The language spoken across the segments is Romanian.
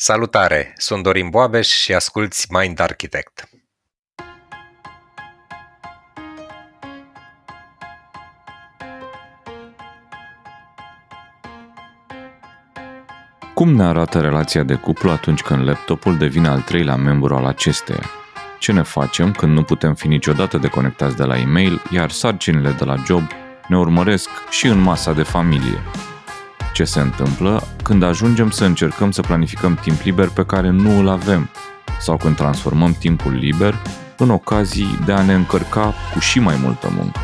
Salutare! Sunt Dorin Boabeș și asculți Mind Architect. Cum ne arată relația de cuplu atunci când laptopul devine al treilea membru al acesteia? Ce ne facem când nu putem fi niciodată deconectați de la e-mail, iar sarcinile de la job ne urmăresc și în masa de familie? Ce se întâmplă când ajungem să încercăm să planificăm timp liber pe care nu îl avem sau când transformăm timpul liber în ocazii de a ne încărca cu și mai multă muncă?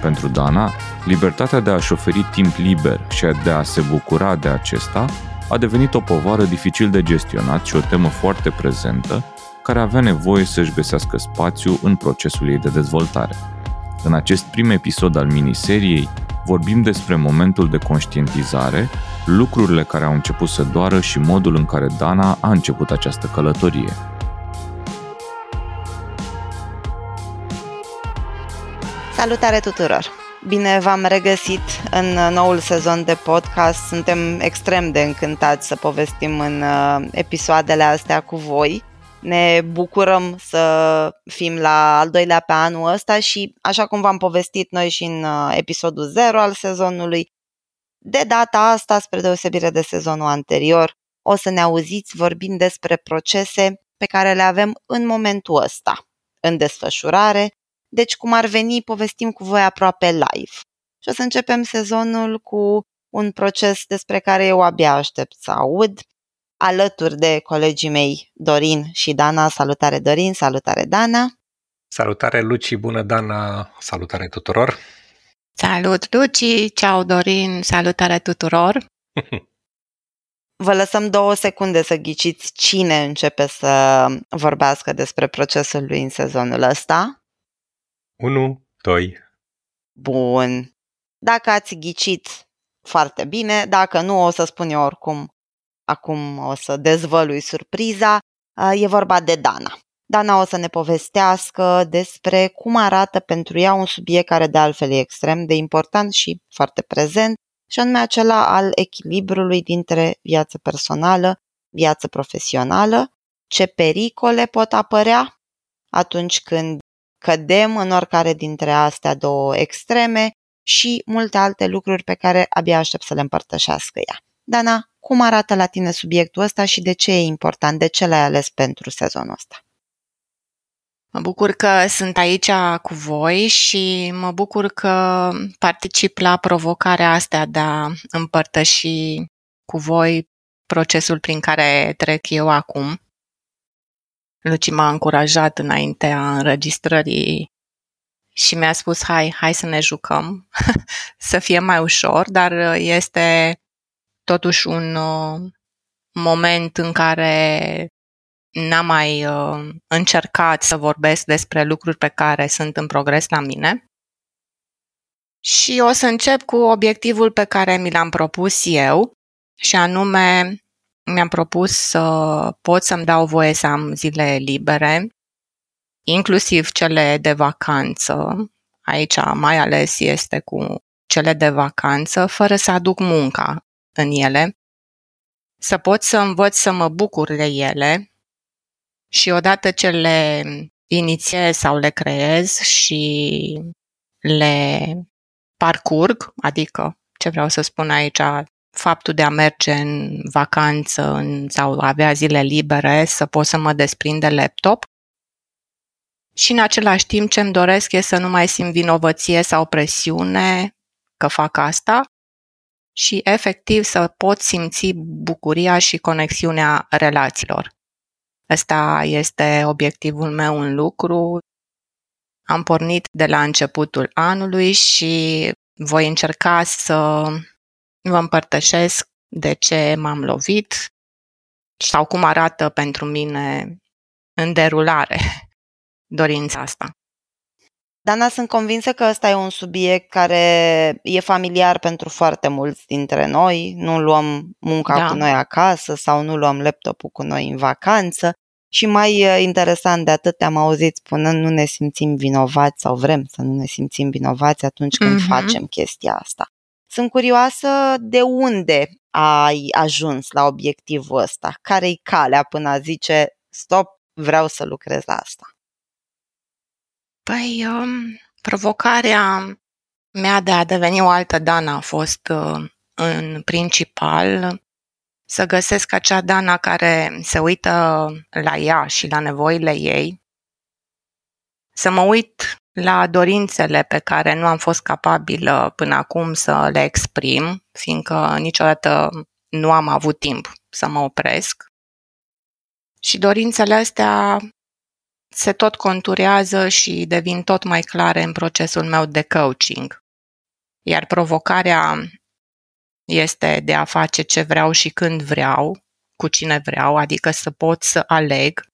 Pentru Dana, libertatea de a-și oferi timp liber și de a se bucura de acesta a devenit o povară dificil de gestionat și o temă foarte prezentă, care avea nevoie să-și găsească spațiu în procesul ei de dezvoltare. În acest prim episod al miniseriei, vorbim despre momentul de conștientizare, lucrurile care au început să doară și modul în care Dana a început această călătorie. Salutare tuturor! Bine v-am regăsit în noul sezon de podcast. Suntem extrem de încântați să povestim în uh, episoadele astea cu voi. Ne bucurăm să fim la al doilea pe anul ăsta și, așa cum v-am povestit noi și în uh, episodul 0 al sezonului, de data asta, spre deosebire de sezonul anterior, o să ne auziți vorbind despre procese pe care le avem în momentul ăsta, în desfășurare, deci, cum ar veni, povestim cu voi aproape live. Și o să începem sezonul cu un proces despre care eu abia aștept să aud, alături de colegii mei Dorin și Dana. Salutare Dorin, salutare Dana! Salutare Luci, bună Dana, salutare tuturor! Salut Luci, ceau Dorin, salutare tuturor! Vă lăsăm două secunde să ghiciți cine începe să vorbească despre procesul lui în sezonul ăsta. 1, 2. Bun. Dacă ați ghicit, foarte bine. Dacă nu, o să spun eu oricum. Acum o să dezvălui surpriza. E vorba de Dana. Dana o să ne povestească despre cum arată pentru ea un subiect care de altfel e extrem de important și foarte prezent, și anume acela al echilibrului dintre viață personală, viață profesională, ce pericole pot apărea atunci când cădem în oricare dintre astea două extreme și multe alte lucruri pe care abia aștept să le împărtășească ea. Dana, cum arată la tine subiectul ăsta și de ce e important? De ce l-ai ales pentru sezonul ăsta? Mă bucur că sunt aici cu voi și mă bucur că particip la provocarea asta de a împărtăși cu voi procesul prin care trec eu acum. Luci m-a încurajat înaintea înregistrării și mi-a spus hai, hai să ne jucăm, să fie mai ușor, dar este totuși un uh, moment în care n-am mai uh, încercat să vorbesc despre lucruri pe care sunt în progres la mine. Și o să încep cu obiectivul pe care mi l-am propus eu, și anume mi-am propus să pot să-mi dau voie să am zile libere, inclusiv cele de vacanță. Aici mai ales este cu cele de vacanță, fără să aduc munca în ele, să pot să învăț să mă bucur de ele și odată ce le inițiez sau le creez și le parcurg, adică ce vreau să spun aici, faptul de a merge în vacanță în, sau avea zile libere, să pot să mă desprind de laptop. Și în același timp ce îmi doresc e să nu mai simt vinovăție sau presiune că fac asta și efectiv să pot simți bucuria și conexiunea relațiilor. Ăsta este obiectivul meu în lucru. Am pornit de la începutul anului și voi încerca să vă împărtășesc de ce m-am lovit sau cum arată pentru mine în derulare dorința asta. Dana, sunt convinsă că ăsta e un subiect care e familiar pentru foarte mulți dintre noi. Nu luăm munca da. cu noi acasă sau nu luăm laptopul cu noi în vacanță. Și mai interesant de atât am auzit spunând nu ne simțim vinovați sau vrem să nu ne simțim vinovați atunci când mm-hmm. facem chestia asta. Sunt curioasă de unde ai ajuns la obiectivul ăsta? Care-i calea până a zice stop, vreau să lucrez la asta? Păi, um, provocarea mea de a deveni o altă Dana a fost uh, în principal să găsesc acea Dana care se uită la ea și la nevoile ei, să mă uit la dorințele pe care nu am fost capabilă până acum să le exprim, fiindcă niciodată nu am avut timp să mă opresc. Și dorințele astea se tot conturează și devin tot mai clare în procesul meu de coaching. Iar provocarea este de a face ce vreau și când vreau, cu cine vreau, adică să pot să aleg.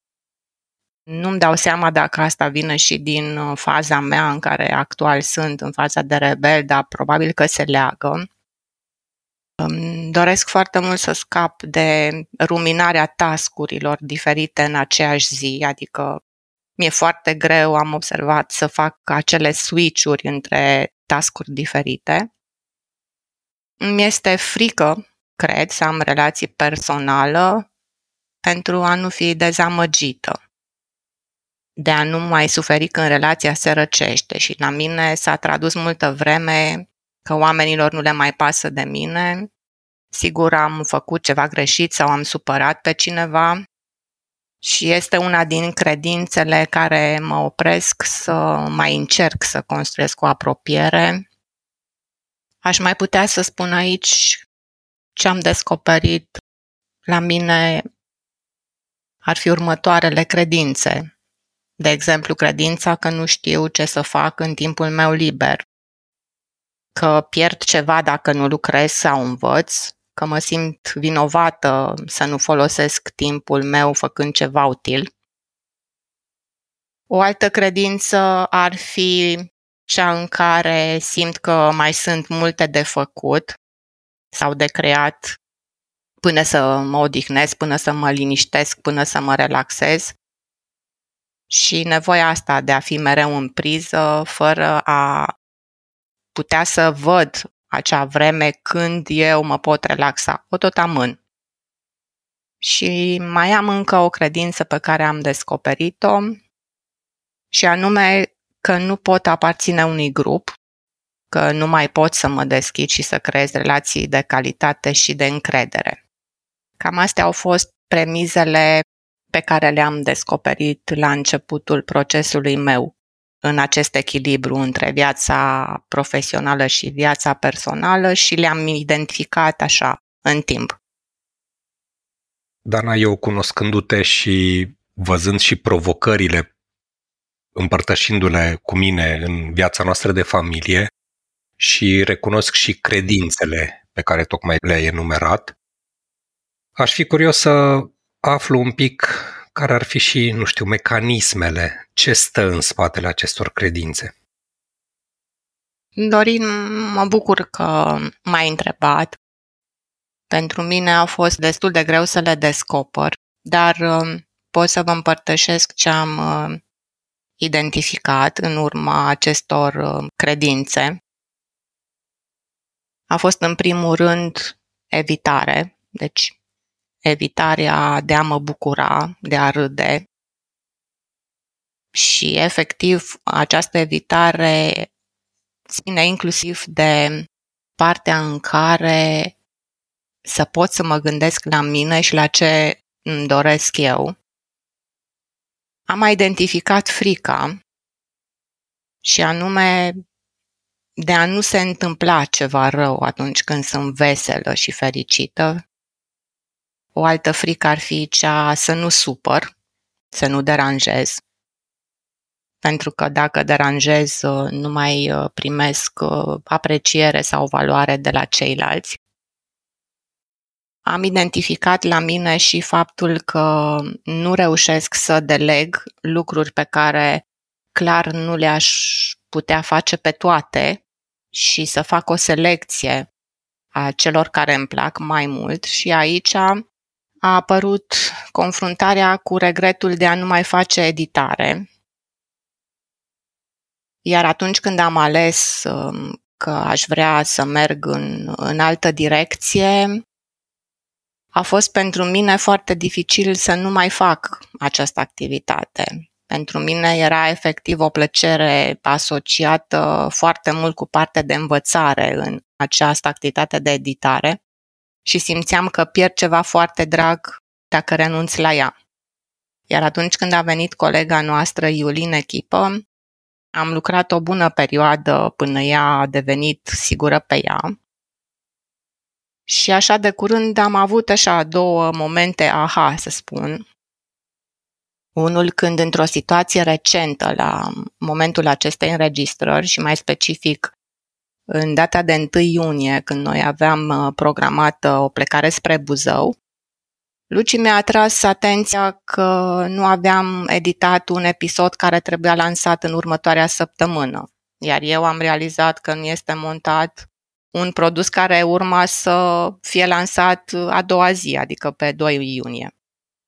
Nu-mi dau seama dacă asta vine și din uh, faza mea în care actual sunt, în faza de rebel, dar probabil că se leagă. Îmi doresc foarte mult să scap de ruminarea tascurilor diferite în aceeași zi, adică mi-e foarte greu, am observat, să fac acele switch-uri între tascuri diferite. Mi este frică, cred, să am relații personală pentru a nu fi dezamăgită, de a nu mai suferi când relația se răcește și la mine s-a tradus multă vreme că oamenilor nu le mai pasă de mine. Sigur am făcut ceva greșit sau am supărat pe cineva și este una din credințele care mă opresc să mai încerc să construiesc o apropiere. Aș mai putea să spun aici ce am descoperit la mine ar fi următoarele credințe. De exemplu, credința că nu știu ce să fac în timpul meu liber, că pierd ceva dacă nu lucrez sau învăț, că mă simt vinovată să nu folosesc timpul meu făcând ceva util. O altă credință ar fi cea în care simt că mai sunt multe de făcut sau de creat până să mă odihnesc, până să mă liniștesc, până să mă relaxez. Și nevoia asta de a fi mereu în priză, fără a putea să văd acea vreme când eu mă pot relaxa. O tot amân. Și mai am încă o credință pe care am descoperit-o și anume că nu pot aparține unui grup, că nu mai pot să mă deschid și să creez relații de calitate și de încredere. Cam astea au fost premizele pe care le-am descoperit la începutul procesului meu în acest echilibru între viața profesională și viața personală și le-am identificat așa în timp. Dana, eu cunoscându-te și văzând și provocările, împărtășindu-le cu mine în viața noastră de familie și recunosc și credințele pe care tocmai le-ai enumerat, aș fi curios să aflu un pic care ar fi și, nu știu, mecanismele, ce stă în spatele acestor credințe? Dorin, mă bucur că m-ai întrebat. Pentru mine a fost destul de greu să le descoper, dar um, pot să vă împărtășesc ce am uh, identificat în urma acestor uh, credințe. A fost în primul rând evitare, deci evitarea de a mă bucura, de a râde. Și efectiv această evitare ține inclusiv de partea în care să pot să mă gândesc la mine și la ce îmi doresc eu. Am identificat frica și anume de a nu se întâmpla ceva rău atunci când sunt veselă și fericită o altă frică ar fi cea să nu supăr, să nu deranjez. Pentru că dacă deranjez, uh, nu mai uh, primesc uh, apreciere sau valoare de la ceilalți. Am identificat la mine și faptul că nu reușesc să deleg lucruri pe care clar nu le-aș putea face pe toate și să fac o selecție a celor care îmi plac mai mult și aici a apărut confruntarea cu regretul de a nu mai face editare. Iar atunci când am ales um, că aș vrea să merg în, în altă direcție, a fost pentru mine foarte dificil să nu mai fac această activitate. Pentru mine era efectiv o plăcere asociată foarte mult cu partea de învățare în această activitate de editare și simțeam că pierd ceva foarte drag dacă renunț la ea. Iar atunci când a venit colega noastră Iuli în echipă, am lucrat o bună perioadă până ea a devenit sigură pe ea. Și așa de curând am avut așa două momente aha, să spun. Unul când într-o situație recentă, la momentul acestei înregistrări și mai specific în data de 1 iunie, când noi aveam uh, programată o plecare spre Buzău, Luci mi-a atras atenția că nu aveam editat un episod care trebuia lansat în următoarea săptămână, iar eu am realizat că nu este montat un produs care urma să fie lansat a doua zi, adică pe 2 iunie.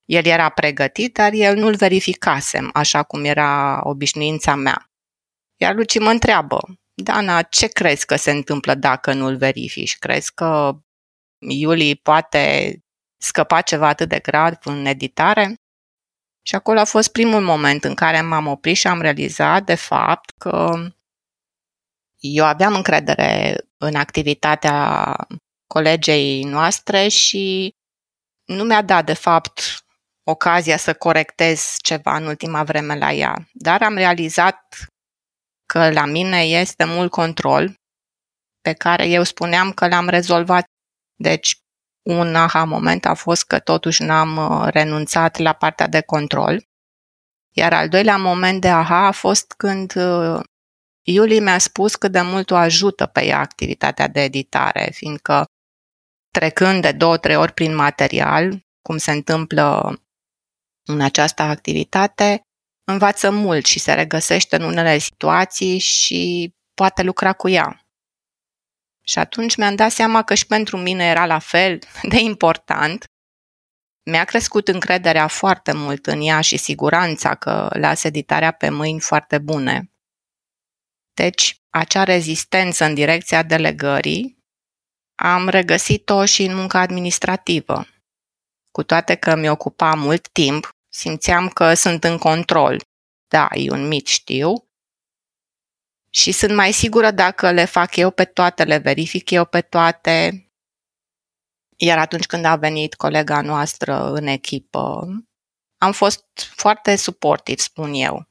El era pregătit, dar el nu-l verificasem, așa cum era obișnuința mea. Iar Luci mă întreabă, Dana, ce crezi că se întâmplă dacă nu-l verifici? Crezi că Iulie poate scăpa ceva atât de grav în editare? Și acolo a fost primul moment în care m-am oprit și am realizat, de fapt, că eu aveam încredere în activitatea colegei noastre și nu mi-a dat, de fapt, ocazia să corectez ceva în ultima vreme la ea. Dar am realizat că la mine este mult control pe care eu spuneam că l-am rezolvat. Deci, un aha moment a fost că totuși n-am uh, renunțat la partea de control. Iar al doilea moment de aha a fost când uh, Iulie mi-a spus cât de mult o ajută pe ea activitatea de editare, fiindcă trecând de două, trei ori prin material, cum se întâmplă în această activitate, învață mult și se regăsește în unele situații și poate lucra cu ea. Și atunci mi-am dat seama că și pentru mine era la fel de important. Mi-a crescut încrederea foarte mult în ea și siguranța că las editarea pe mâini foarte bune. Deci, acea rezistență în direcția delegării am regăsit-o și în munca administrativă. Cu toate că mi ocupa mult timp, simțeam că sunt în control. Da, e un mit, știu. Și sunt mai sigură dacă le fac eu pe toate, le verific eu pe toate. Iar atunci când a venit colega noastră în echipă, am fost foarte suportiv, spun eu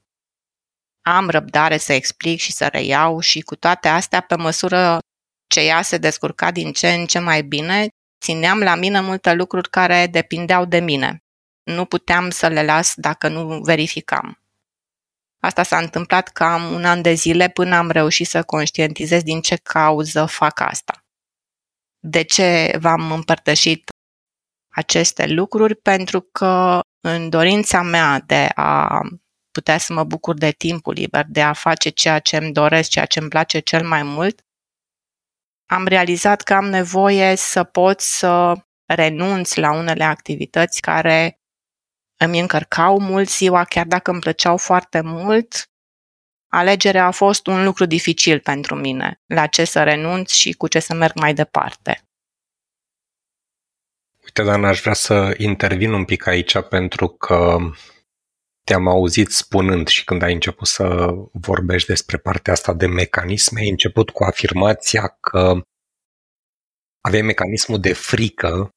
am răbdare să explic și să reiau și cu toate astea, pe măsură ce ea se descurca din ce în ce mai bine, țineam la mine multe lucruri care depindeau de mine. Nu puteam să le las dacă nu verificam. Asta s-a întâmplat cam un an de zile până am reușit să conștientizez din ce cauză fac asta. De ce v-am împărtășit aceste lucruri? Pentru că în dorința mea de a putea să mă bucur de timpul liber, de a face ceea ce îmi doresc, ceea ce îmi place cel mai mult, am realizat că am nevoie să pot să renunț la unele activități care îmi încărcau mult ziua, chiar dacă îmi plăceau foarte mult. Alegerea a fost un lucru dificil pentru mine, la ce să renunț și cu ce să merg mai departe. Uite, Dan, aș vrea să intervin un pic aici pentru că te-am auzit spunând și când ai început să vorbești despre partea asta de mecanisme, ai început cu afirmația că aveai mecanismul de frică,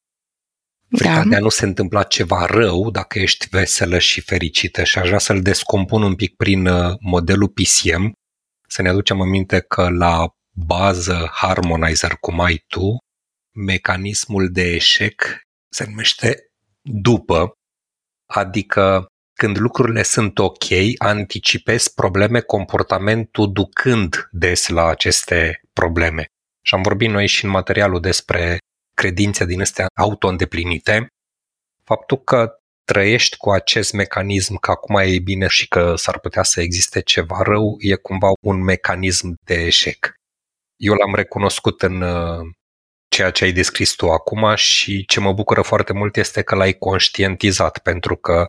frica da. de a nu se întâmpla ceva rău dacă ești veselă și fericită și aș vrea să-l descompun un pic prin uh, modelul PCM, să ne aducem aminte că la bază harmonizer cum ai tu, mecanismul de eșec se numește după, adică când lucrurile sunt ok, anticipezi probleme, comportamentul ducând des la aceste probleme. Și am vorbit noi și în materialul despre credințe din astea auto-îndeplinite, faptul că trăiești cu acest mecanism că acum e bine și că s-ar putea să existe ceva rău, e cumva un mecanism de eșec. Eu l-am recunoscut în uh, ceea ce ai descris tu acum și ce mă bucură foarte mult este că l-ai conștientizat, pentru că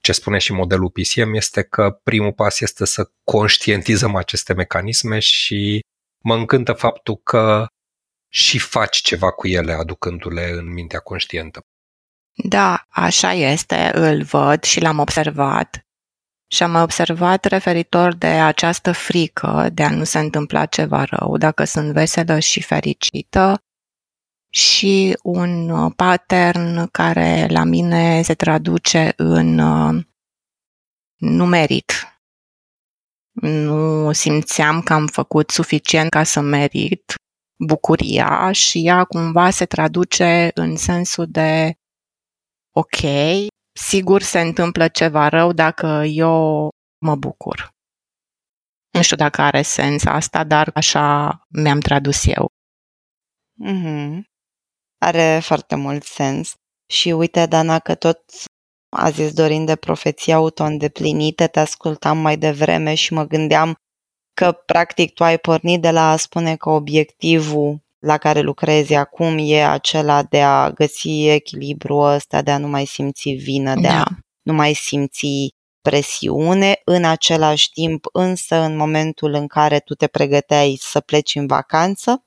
ce spune și modelul PCM este că primul pas este să conștientizăm aceste mecanisme și mă încântă faptul că și faci ceva cu ele aducându-le în mintea conștientă. Da, așa este, îl văd și l-am observat. Și am observat referitor de această frică de a nu se întâmpla ceva rău, dacă sunt veselă și fericită, și un uh, pattern care la mine se traduce în uh, nu merit. Nu simțeam că am făcut suficient ca să merit bucuria și ea cumva se traduce în sensul de ok, sigur se întâmplă ceva rău dacă eu mă bucur. Nu știu dacă are sens asta, dar așa mi-am tradus eu. Mm-hmm. Are foarte mult sens. Și uite, Dana, că tot a zis Dorin de profeții auto-îndeplinite, te ascultam mai devreme și mă gândeam că practic tu ai pornit de la a spune că obiectivul la care lucrezi acum e acela de a găsi echilibru ăsta, de a nu mai simți vină, de da. a nu mai simți presiune, în același timp însă în momentul în care tu te pregăteai să pleci în vacanță,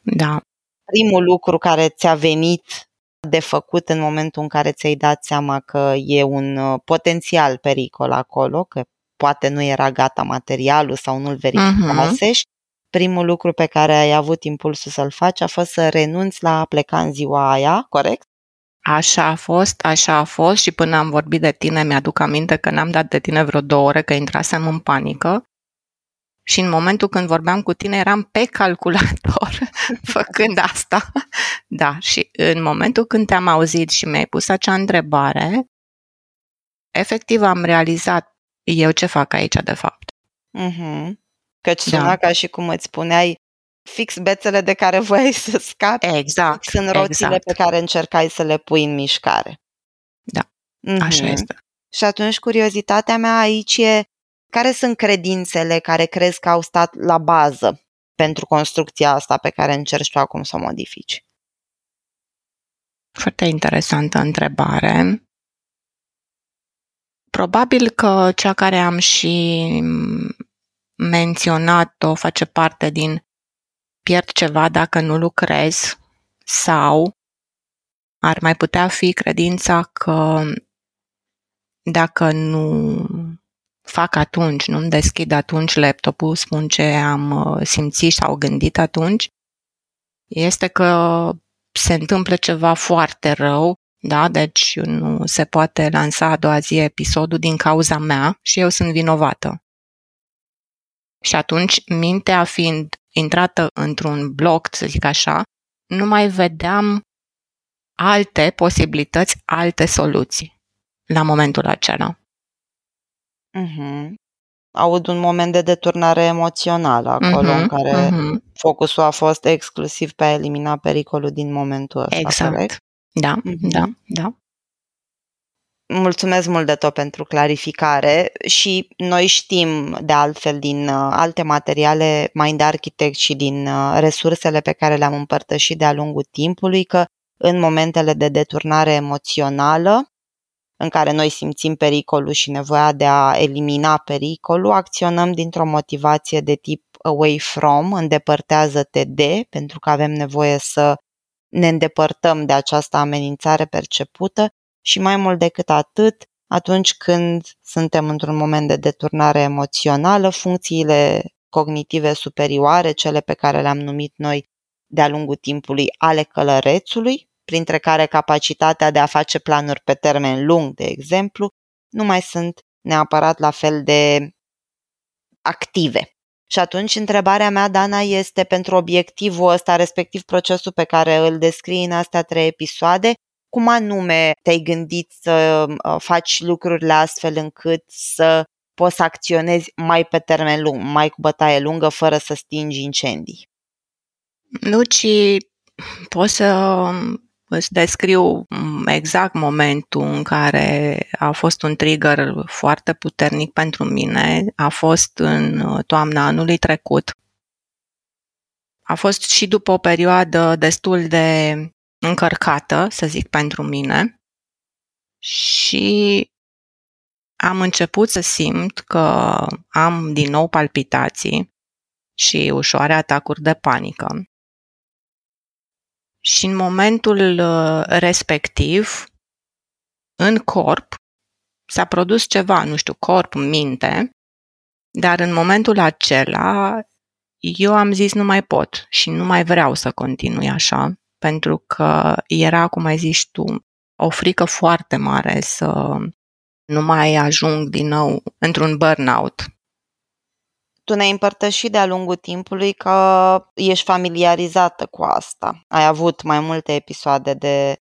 da. primul lucru care ți-a venit de făcut în momentul în care ți-ai dat seama că e un uh, potențial pericol acolo, că poate nu era gata materialul sau nu-l verificase uh-huh. primul lucru pe care ai avut impulsul să-l faci a fost să renunți la a pleca în ziua aia, corect? Așa a fost, așa a fost și până am vorbit de tine mi-aduc aminte că n-am dat de tine vreo două ore că intrasem în panică și în momentul când vorbeam cu tine eram pe calculator făcând asta. Da, și în momentul când te-am auzit și mi-ai pus acea întrebare, efectiv am realizat eu ce fac aici de fapt. Mm-hmm. Căci suna da. ca și cum îți spuneai fix bețele de care voiai să scapi. Exact. Sunt roțile exact. pe care încercai să le pui în mișcare. Da, mm-hmm. așa este. Și atunci curiozitatea mea aici e care sunt credințele care crezi că au stat la bază pentru construcția asta pe care încerci tu acum să o modifici? Foarte interesantă întrebare. Probabil că cea care am și menționat-o face parte din pierd ceva dacă nu lucrez sau ar mai putea fi credința că dacă nu fac atunci, nu-mi deschid atunci laptopul, spun ce am uh, simțit sau gândit atunci, este că se întâmplă ceva foarte rău, da? Deci nu se poate lansa a doua zi episodul din cauza mea și eu sunt vinovată. Și atunci, mintea fiind intrată într-un bloc, să zic așa, nu mai vedeam alte posibilități, alte soluții la momentul acela. Uh-huh. Aud un moment de deturnare emoțională acolo uh-huh, în care uh-huh. focusul a fost exclusiv pe a elimina pericolul din momentul ăsta. Exact. Corect? Da, uh-huh. da, da. Mulțumesc mult de tot pentru clarificare și noi știm de altfel din uh, alte materiale Mind Architect și din uh, resursele pe care le-am împărtășit de-a lungul timpului că în momentele de deturnare emoțională în care noi simțim pericolul și nevoia de a elimina pericolul, acționăm dintr-o motivație de tip away from, îndepărtează-te de, pentru că avem nevoie să ne îndepărtăm de această amenințare percepută și mai mult decât atât, atunci când suntem într-un moment de deturnare emoțională, funcțiile cognitive superioare, cele pe care le-am numit noi de-a lungul timpului ale călărețului, printre care capacitatea de a face planuri pe termen lung, de exemplu, nu mai sunt neapărat la fel de active. Și atunci întrebarea mea, Dana, este pentru obiectivul ăsta, respectiv procesul pe care îl descrii în astea trei episoade, cum anume te-ai gândit să uh, faci lucrurile astfel încât să poți să acționezi mai pe termen lung, mai cu bătaie lungă, fără să stingi incendii? Luci, pot să îți descriu mm, exact momentul în care a fost un trigger foarte puternic pentru mine. A fost în uh, toamna anului trecut. A fost și după o perioadă destul de încărcată, să zic, pentru mine. Și am început să simt că am din nou palpitații și ușoare atacuri de panică. Și în momentul uh, respectiv, în corp, s-a produs ceva, nu știu, corp, minte, dar în momentul acela eu am zis nu mai pot și nu mai vreau să continui așa, pentru că era, cum ai zis tu, o frică foarte mare să nu mai ajung din nou într-un burnout. Tu ne-ai împărtășit de-a lungul timpului că ești familiarizată cu asta. Ai avut mai multe episoade de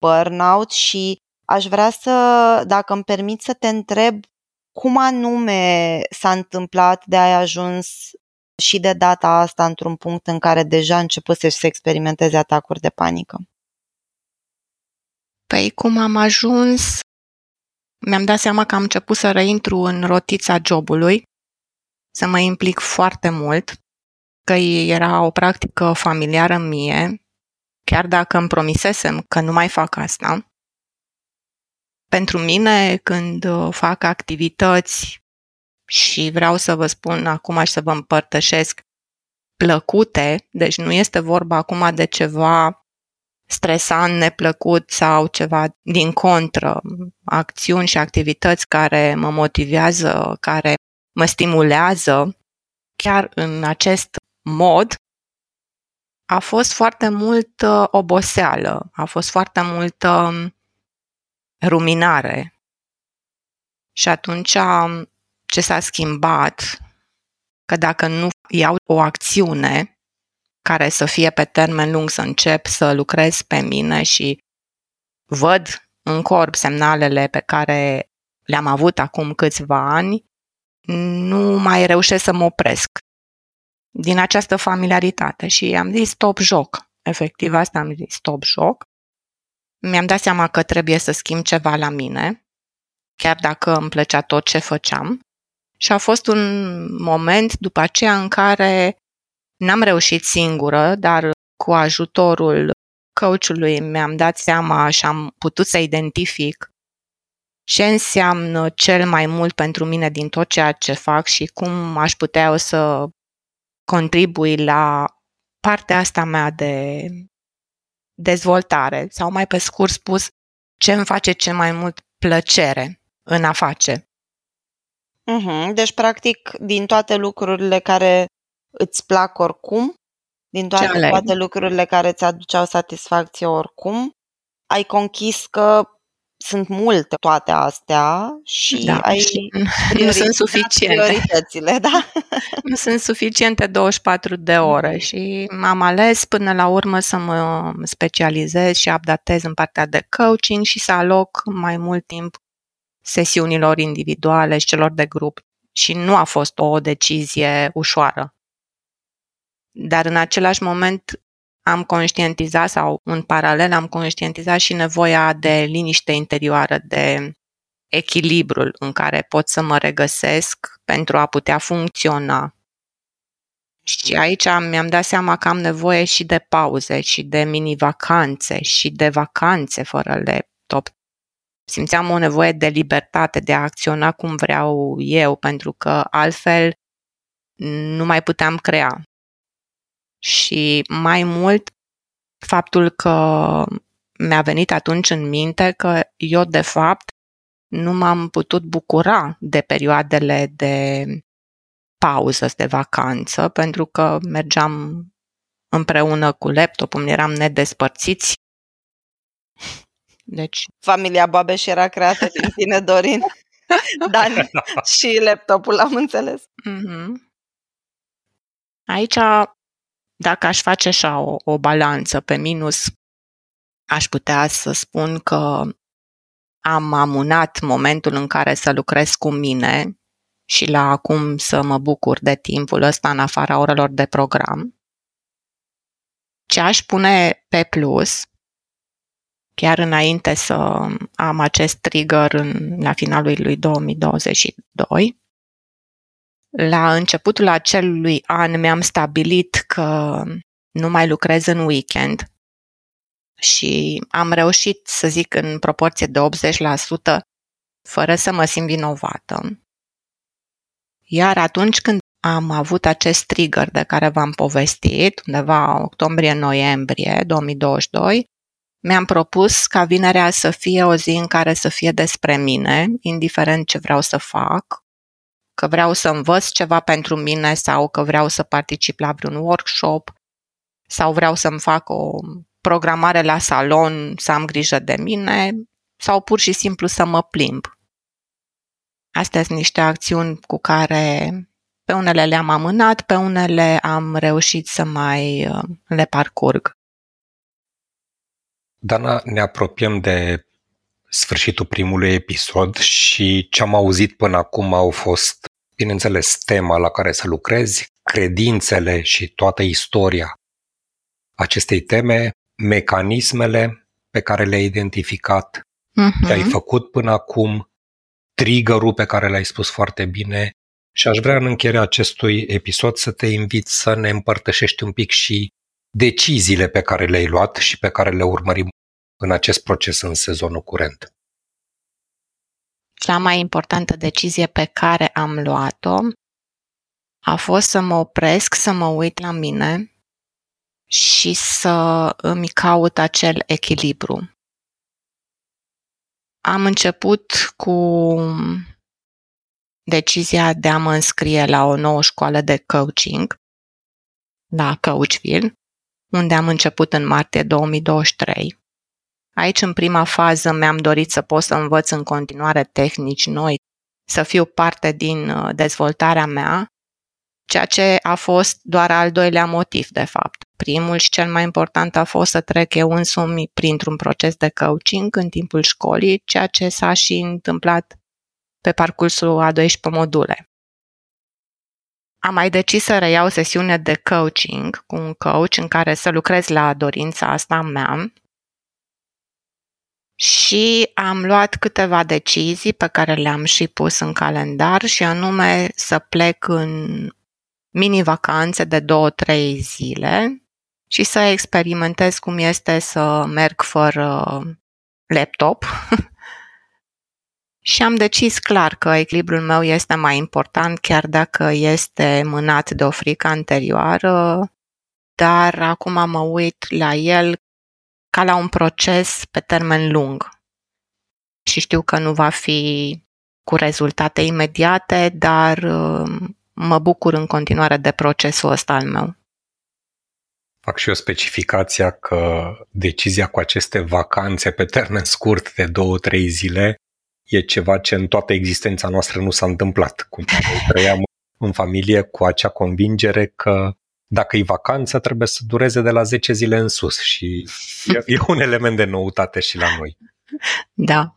burnout și aș vrea să, dacă îmi permit să te întreb, cum anume s-a întâmplat de ai ajuns și de data asta într-un punct în care deja a început să experimenteze atacuri de panică? Păi cum am ajuns, mi-am dat seama că am început să reintru în rotița jobului, să mă implic foarte mult, că era o practică familiară mie, chiar dacă îmi promisesem că nu mai fac asta. Pentru mine, când uh, fac activități și vreau să vă spun acum și să vă împărtășesc plăcute, deci nu este vorba acum de ceva stresant, neplăcut sau ceva din contră, acțiuni și activități care mă motivează, care mă stimulează, chiar în acest mod, a fost foarte multă oboseală, a fost foarte multă ruminare. Și atunci ce s-a schimbat, că dacă nu iau o acțiune care să fie pe termen lung, să încep să lucrez pe mine și văd în corp semnalele pe care le-am avut acum câțiva ani, nu mai reușesc să mă opresc din această familiaritate și am zis stop joc. Efectiv, asta am zis stop joc. Mi-am dat seama că trebuie să schimb ceva la mine, chiar dacă îmi plăcea tot ce făceam. Și a fost un moment după aceea în care n-am reușit singură, dar cu ajutorul coachului mi-am dat seama și am putut să identific ce înseamnă cel mai mult pentru mine din tot ceea ce fac și cum aș putea eu să contribui la partea asta mea de dezvoltare sau mai pe scurt spus ce îmi face cel mai mult plăcere în a face. Uh-huh. Deci, practic, din toate lucrurile care îți plac oricum, din toate, toate lucrurile care îți aduceau satisfacție oricum, ai conchis că sunt multe toate astea și da, ai și nu sunt suficiente. Prioritățile, da? Nu sunt suficiente 24 de ore și am ales până la urmă să mă specializez și updatez în partea de coaching și să aloc mai mult timp sesiunilor individuale și celor de grup. Și nu a fost o decizie ușoară. Dar în același moment am conștientizat sau în paralel am conștientizat și nevoia de liniște interioară, de echilibrul în care pot să mă regăsesc pentru a putea funcționa. Și aici mi-am dat seama că am nevoie și de pauze și de mini-vacanțe și de vacanțe fără laptop. Simțeam o nevoie de libertate, de a acționa cum vreau eu, pentru că altfel nu mai puteam crea și mai mult faptul că mi-a venit atunci în minte că eu, de fapt, nu m-am putut bucura de perioadele de pauză, de vacanță, pentru că mergeam împreună cu laptopul, eram nedespărțiți. Deci... Familia Babeș era creată din tine, Dorin. Dar și laptopul, am înțeles. Mm-hmm. Aici dacă aș face așa o, o balanță pe minus, aș putea să spun că am amunat momentul în care să lucrez cu mine și la acum să mă bucur de timpul ăsta în afara orelor de program. Ce aș pune pe plus, chiar înainte să am acest trigger în, la finalul lui 2022, la începutul acelui an mi-am stabilit că nu mai lucrez în weekend și am reușit, să zic, în proporție de 80%, fără să mă simt vinovată. Iar atunci când am avut acest trigger de care v-am povestit, undeva octombrie-noiembrie 2022, mi-am propus ca vinerea să fie o zi în care să fie despre mine, indiferent ce vreau să fac, că vreau să învăț ceva pentru mine sau că vreau să particip la vreun workshop sau vreau să-mi fac o programare la salon, să am grijă de mine sau pur și simplu să mă plimb. Astea sunt niște acțiuni cu care pe unele le-am amânat, pe unele am reușit să mai uh, le parcurg. Dana, ne apropiem de sfârșitul primului episod și ce am auzit până acum au fost, bineînțeles, tema la care să lucrezi, credințele și toată istoria acestei teme, mecanismele pe care le-ai identificat, uh-huh. ce ai făcut până acum, triggerul pe care l-ai spus foarte bine și aș vrea în încheierea acestui episod să te invit să ne împărtășești un pic și deciziile pe care le-ai luat și pe care le urmărim în acest proces în sezonul curent. Cea mai importantă decizie pe care am luat-o a fost să mă opresc, să mă uit la mine și să îmi caut acel echilibru. Am început cu decizia de a mă înscrie la o nouă școală de coaching, la Coachville, unde am început în martie 2023. Aici, în prima fază, mi-am dorit să pot să învăț în continuare tehnici noi, să fiu parte din uh, dezvoltarea mea, ceea ce a fost doar al doilea motiv, de fapt. Primul și cel mai important a fost să trec eu însumi printr-un proces de coaching în timpul școlii, ceea ce s-a și întâmplat pe parcursul a 12 module. Am mai decis să reiau sesiune de coaching cu un coach în care să lucrez la dorința asta mea și am luat câteva decizii pe care le-am și pus în calendar și anume să plec în mini-vacanțe de două-trei zile și să experimentez cum este să merg fără laptop. Și am decis clar că echilibrul meu este mai important, chiar dacă este mânat de o frică anterioară, dar acum mă uit la el ca la un proces pe termen lung. Și știu că nu va fi cu rezultate imediate, dar uh, mă bucur în continuare de procesul ăsta al meu. Fac și o specificația că decizia cu aceste vacanțe pe termen scurt de două-trei zile e ceva ce în toată existența noastră nu s-a întâmplat. Cum trăiam în familie cu acea convingere că dacă e vacanță, trebuie să dureze de la 10 zile în sus și e, e un element de noutate și la noi. Da.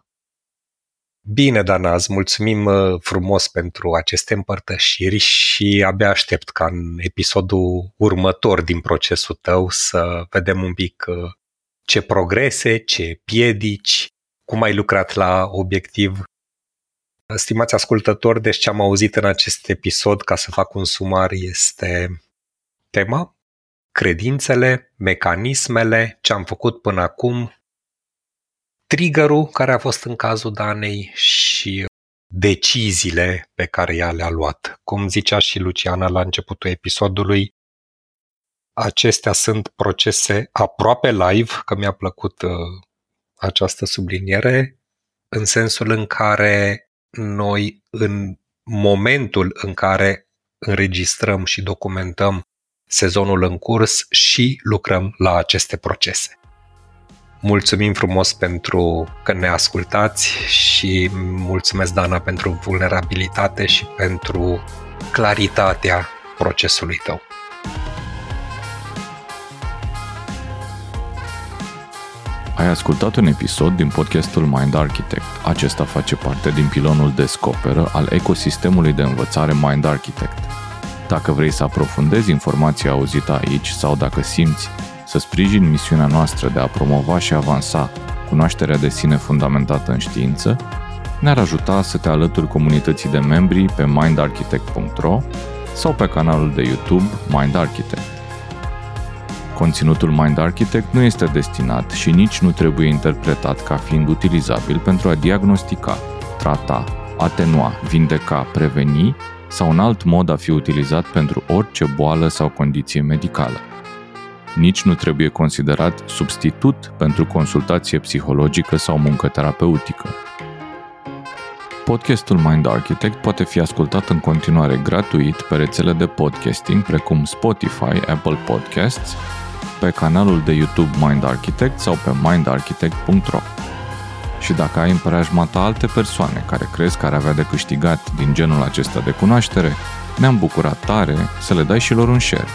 Bine, Dana, îți mulțumim uh, frumos pentru aceste împărtășiri și abia aștept ca în episodul următor din procesul tău să vedem un pic uh, ce progrese, ce piedici, cum ai lucrat la obiectiv. Stimați ascultători, deci ce am auzit în acest episod, ca să fac un sumar, este tema, credințele, mecanismele, ce am făcut până acum, triggerul care a fost în cazul Danei și deciziile pe care ea le-a luat. Cum zicea și Luciana la începutul episodului, acestea sunt procese aproape live, că mi-a plăcut uh, această subliniere în sensul în care noi, în momentul în care înregistrăm și documentăm sezonul în curs și lucrăm la aceste procese. Mulțumim frumos pentru că ne ascultați și mulțumesc, Dana, pentru vulnerabilitate și pentru claritatea procesului tău. Ai ascultat un episod din podcastul Mind Architect. Acesta face parte din pilonul Descoperă al ecosistemului de învățare Mind Architect. Dacă vrei să aprofundezi informația auzită aici sau dacă simți să sprijini misiunea noastră de a promova și avansa cunoașterea de sine fundamentată în știință, ne-ar ajuta să te alături comunității de membri pe mindarchitect.ro sau pe canalul de YouTube Mind Architect. Conținutul Mind Architect nu este destinat și nici nu trebuie interpretat ca fiind utilizabil pentru a diagnostica, trata, atenua, vindeca, preveni sau un alt mod a fi utilizat pentru orice boală sau condiție medicală. Nici nu trebuie considerat substitut pentru consultație psihologică sau muncă terapeutică. Podcastul Mind Architect poate fi ascultat în continuare gratuit pe rețele de podcasting precum Spotify, Apple Podcasts, pe canalul de YouTube Mind Architect sau pe mindarchitect.ro. Și dacă ai în preajma ta alte persoane care crezi că ar avea de câștigat din genul acesta de cunoaștere, ne-am bucurat tare să le dai și lor un share.